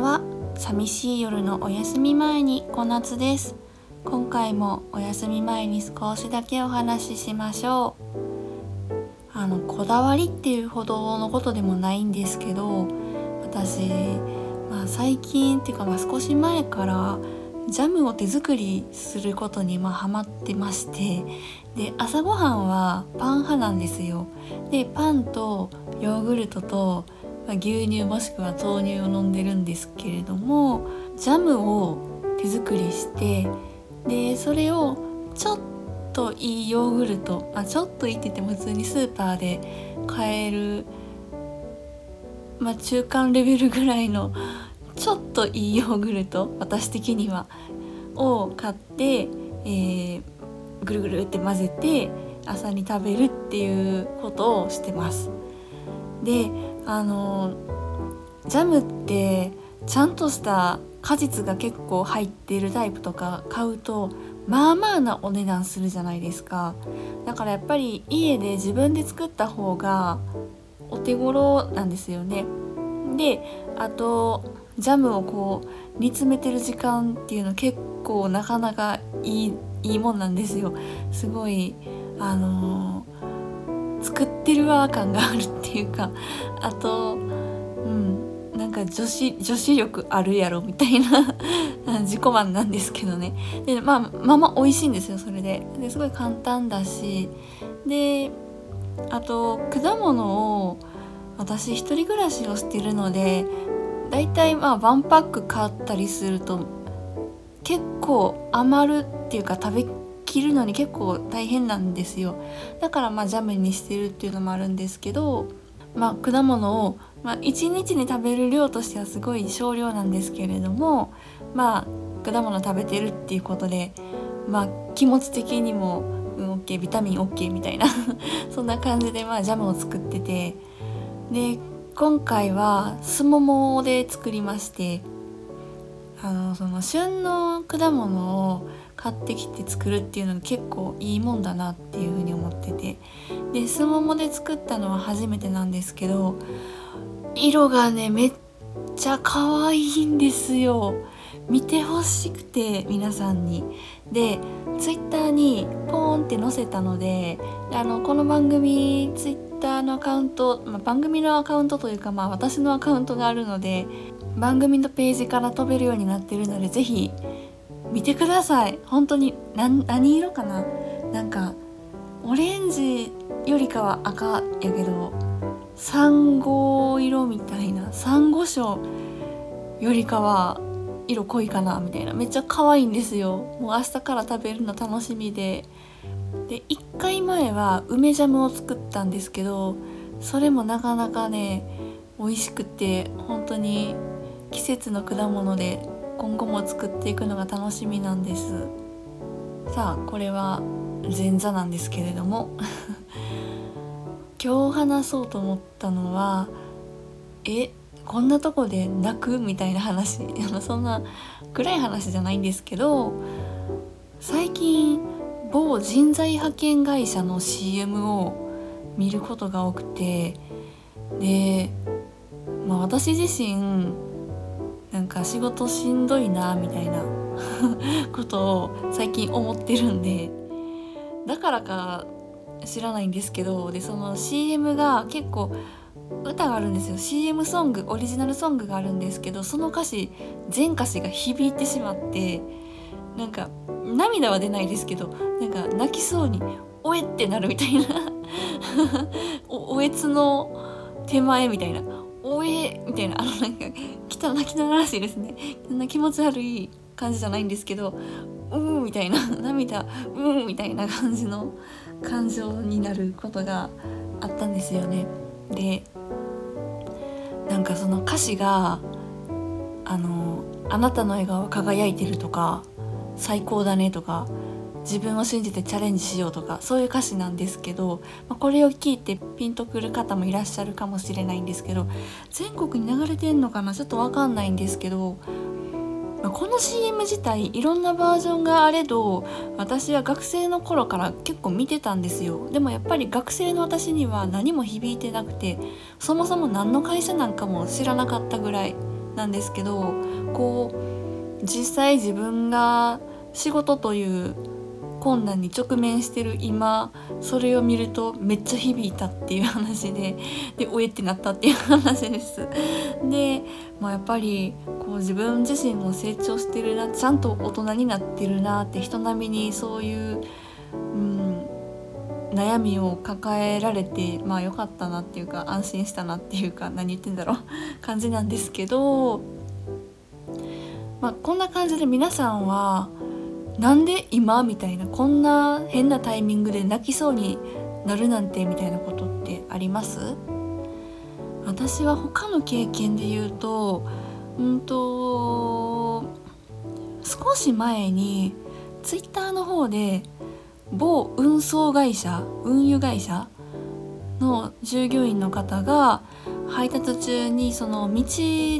は寂しい夜のお休み前に小夏です。今回もお休み前に少しだけお話ししましょう。あのこだわりっていうほどのことでもないんですけど私、まあ、最近っていうかまあ少し前からジャムを手作りすることにまあハマってましてで朝ごはんはパン派なんですよ。でパンとヨーグルトとま、牛乳もしくは豆乳を飲んでるんですけれどもジャムを手作りしてでそれをちょっといいヨーグルト、まあ、ちょっといいって言っても普通にスーパーで買える、まあ、中間レベルぐらいのちょっといいヨーグルト私的にはを買って、えー、ぐるぐるって混ぜて朝に食べるっていうことをしてます。であのジャムってちゃんとした果実が結構入ってるタイプとか買うとまあまあなお値段するじゃないですか。だからやっぱり家で自分で作った方がお手頃なんですよね。であとジャムをこう煮詰めてる時間っていうの結構なかなかいいいいもんなんですよ。すごいあの作ってるわ感があるっていうかあとうんなんか女子女子力あるやろみたいな 自己満なんですけどね。でまあまあまあ美味しいんですよそれで。ですごい簡単だし。であと果物を私一人暮らしをしてるのでだいたいまあワンパック買ったりすると結構余るっていうか食べ切るのに結構大変なんですよ。だからまあジャムにしてるっていうのもあるんですけどまあ果物を、まあ、1日に食べる量としてはすごい少量なんですけれどもまあ果物食べてるっていうことでまあ気持ち的にも、うん、OK ビタミン OK みたいな そんな感じでまあジャムを作っててで今回はすももで作りましてあのその旬の果物を買ってきて作るっていうのが結構いいもんだなっていうふうに思ってて。ですももで作ったのは初めてなんですけど色がねめっちゃ可愛いんですよ。見てほしくて皆さんに。でツイッターにポーンって載せたのであのこの番組ツイッターのアカウント、まあ、番組のアカウントというかまあ私のアカウントがあるので番組のページから飛べるようになってるので是非見てください。本当に何色かな？なんかオレンジよりかは赤やけどサンゴ色みたいなサンゴ礁よりかは色濃いかなみたいな。めっちゃ可愛いんですよ。もう明日から食べるの楽しみで。で1回前は梅ジャムを作ったんですけどそれもなかなかね美味しくて本当に季節の果物で今後も作っていくのが楽しみなんです。さあこれは前座なんですけれども。今日話そうと思ったのはえこんなとこで泣く？みたいな話。そんな暗い話じゃないんですけど最近某人材派遣会社の CM を見ることが多くてで、まあ、私自身なんか仕事しんどいなみたいな ことを最近思ってるんでだからか知らないんですけどでその CM が結構歌があるんですよ CM ソングオリジナルソングがあるんですけどその歌詞全歌詞が響いてしまってなんか涙は出ないですけどなんか泣きそうに「おえ!」ってなるみたいな おおえつの手前みたいな「おえ!」みたいなあのなんか汚汚らしいですねそんな気持ち悪い感じじゃないんですけどうーみたいな 涙うーみたいな感じの感情になることがあったんですよね。でなんかその歌詞があの「あなたの笑顔は輝いてる」とか「最高だね」とか自分を信じてチャレンジしようとかそういう歌詞なんですけど、まあ、これを聞いてピンとくる方もいらっしゃるかもしれないんですけど全国に流れてんのかな？ちょっと分かんないんですけど、まあ、この CM 自体いろんなバージョンがあれど私は学生の頃から結構見てたんですよ。でもやっぱり学生の私には何も響いてなくてそもそも何の会社なんかも知らなかったぐらいなんですけどこう実際自分が仕事という困難に直面してる今それを見るとめっちゃ響いたっていう話ででおえってなったっていう話です。で、まあ、やっぱりこう自分自身も成長してるなちゃんと大人になってるなって人並みにそういう、うん、悩みを抱えられてまあよかったなっていうか安心したなっていうか何言ってんだろう 感じなんですけど、まあ、こんな感じで皆さんはなんで今みたいなこんな変なタイミングで泣きそうになるなんてみたいなことってあります？私は他の経験で言うとうんと少し前にツイッターの方で某運送会社運輸会社の従業員の方が配達中にその道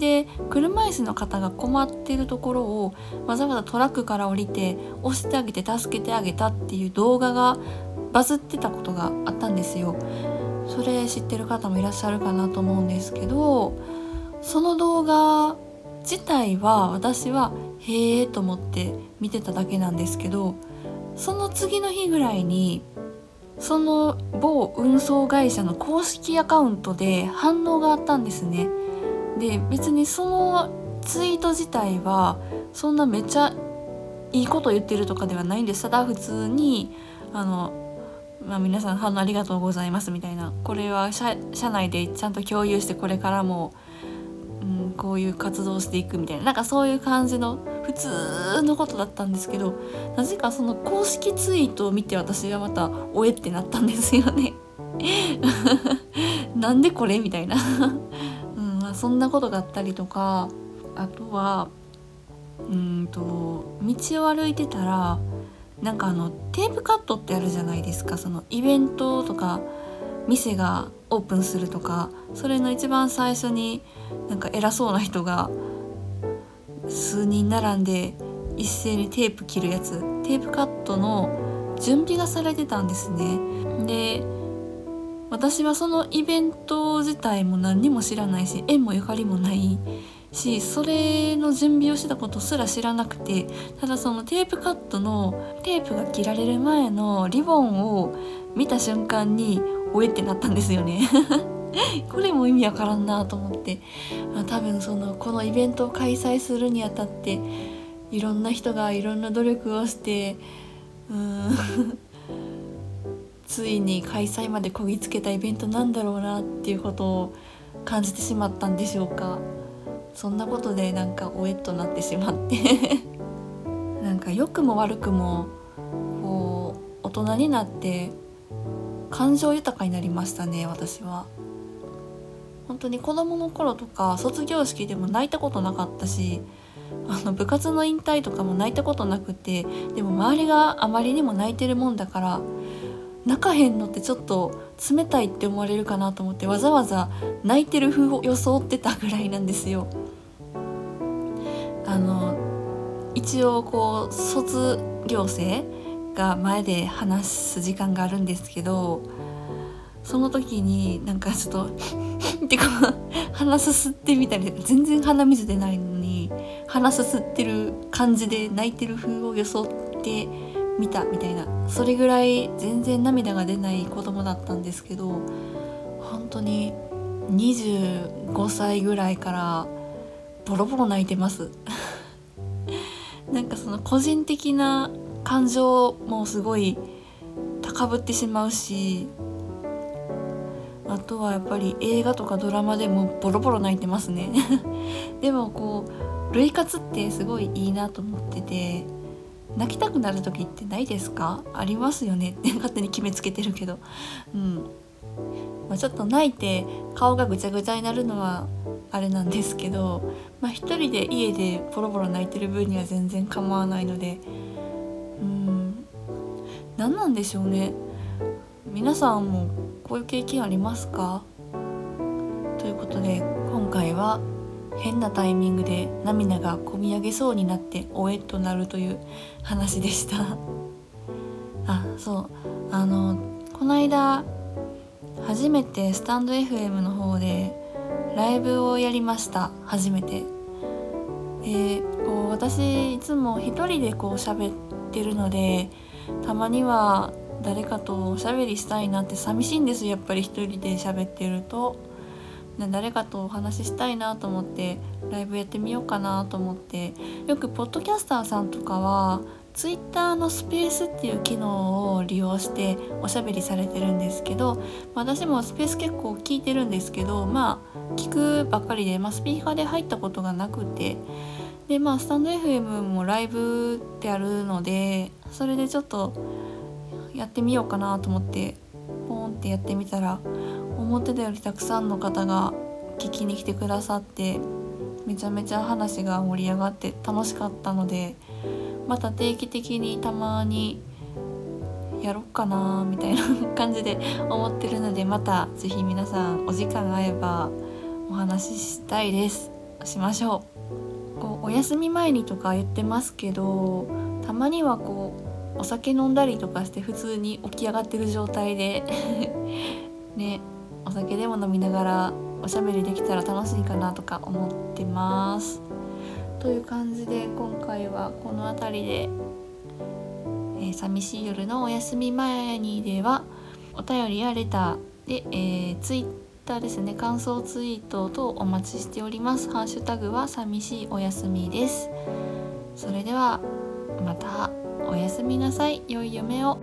で車椅子の方が困ってるところをわざわざトラックから降りて押してあげて助けてあげたっていう動画がバズってたことがあったんですよ。それ知ってる方もいらっしゃるかなと思うんですけどその動画自体は私はへえと思って見てただけなんですけどその次の日ぐらいにその某運送会社の公式アカウントで反応があったんですね。で別にそのツイート自体はそんなめっちゃいいこと言ってるとかではないんです。ただ普通にあの、まあ、皆さん反応ありがとうございますみたいな。これは社内でちゃんと共有してこれからも、うん、こういう活動していくみたいな。なんかそういう感じの普通のことだったんですけどなぜかその公式ツイートを見て私はまた「おえ」ってなったんですよね。なんでこれみたいな うんまあ、そんなことがあったりとかあとはうんと道を歩いてたらなんかあのテープカットってあるじゃないですかそのイベントとか店がオープンするとかそれの一番最初になんか偉そうな人が数人並んで一斉にテープ切るやつ。テープカットの準備がされてたんですね。で私はそのイベント自体も何にも知らないし縁もゆかりもないしそれの準備をしてたことすら知らなくてただそのテープカットのテープが切られる前のリボンを見た瞬間におえってなったんですよね。これも意味わからんなと思って、あ、多分そのこのイベントを開催するにあたっていろんな人がいろんな努力をしてうん ついに開催までこぎつけたイベントなんだろうなっていうことを感じてしまったんでしょうか。そんなことでなんかおえっとなってしまって。なんか良くも悪くもこう大人になって感情豊かになりましたね私は。本当に子供の頃とか卒業式でも泣いたことなかったしあの部活の引退とかも泣いたことなくてでも周りがあまりにも泣いてるもんだから泣かへんのってちょっと冷たいって思われるかなと思ってわざわざ泣いてる風を装ってたぐらいなんですよ。あの一応こう卒業生が前で話す時間があるんですけどその時になんかちょっと ってこう鼻すすってみたり全然鼻水出ないのに鼻すすってる感じで泣いてる風を装ってみたみたいなそれぐらい全然涙が出ない子供だったんですけど本当に25歳ぐらいからボロボロ泣いてます。なんかその個人的な感情もすごい高ぶってしまうしあとはやっぱり映画とかドラマでもボロボロ泣いてますね。でもこう類活ってすごいいいなと思ってて泣きたくなる時ってないですか？ありますよね。っ て勝手に決めつけてるけど。うん、まあ、ちょっと泣いて顔がぐちゃぐちゃになるのはあれなんですけど、まあ、一人で家でボロボロ泣いてる分には全然構わないのでうん。何なんでしょうね。皆さんもこういう経験ありますか？ということで今回は変なタイミングで涙がこみ上げそうになっておえっとなるという話でした。あそう。あのこの間初めてスタンド FM の方でライブをやりました。初めて。でこう私いつも一人でこう喋ってるのでたまには誰かとおしゃべりしたいなって寂しいんですやっぱり一人で喋ってると。誰かとお話ししたいなと思ってライブやってみようかなと思って。よくポッドキャスターさんとかは Twitter のスペースっていう機能を利用しておしゃべりされてるんですけど私もスペース結構聞いてるんですけどまあ聞くばっかりで、まあ、スピーカーで入ったことがなくて。でまあスタンド FM もライブってあるのでそれでちょっとやってみようかなと思ってポーンってやってみたら思ってたよりたくさんの方が聞きに来てくださってめちゃめちゃ話が盛り上がって楽しかったのでまた定期的にたまにやろっかなみたいな感じで 思ってるのでまた是非皆さんお時間が合えばお話ししたいです。しましょう。こうお休み前にとか言ってますけどたまにはこうお酒飲んだりとかして普通に起き上がってる状態で ねお酒でも飲みながらおしゃべりできたら楽しいかなとか思ってます。という感じで今回はこの辺りで、えー、寂しい夜のお休み前にではお便りやレターで、えー、ツイッターですね感想ツイートとお待ちしております。ハッシュタグは寂しいお休みです。それではまた。おやすみなさい。良い夢を。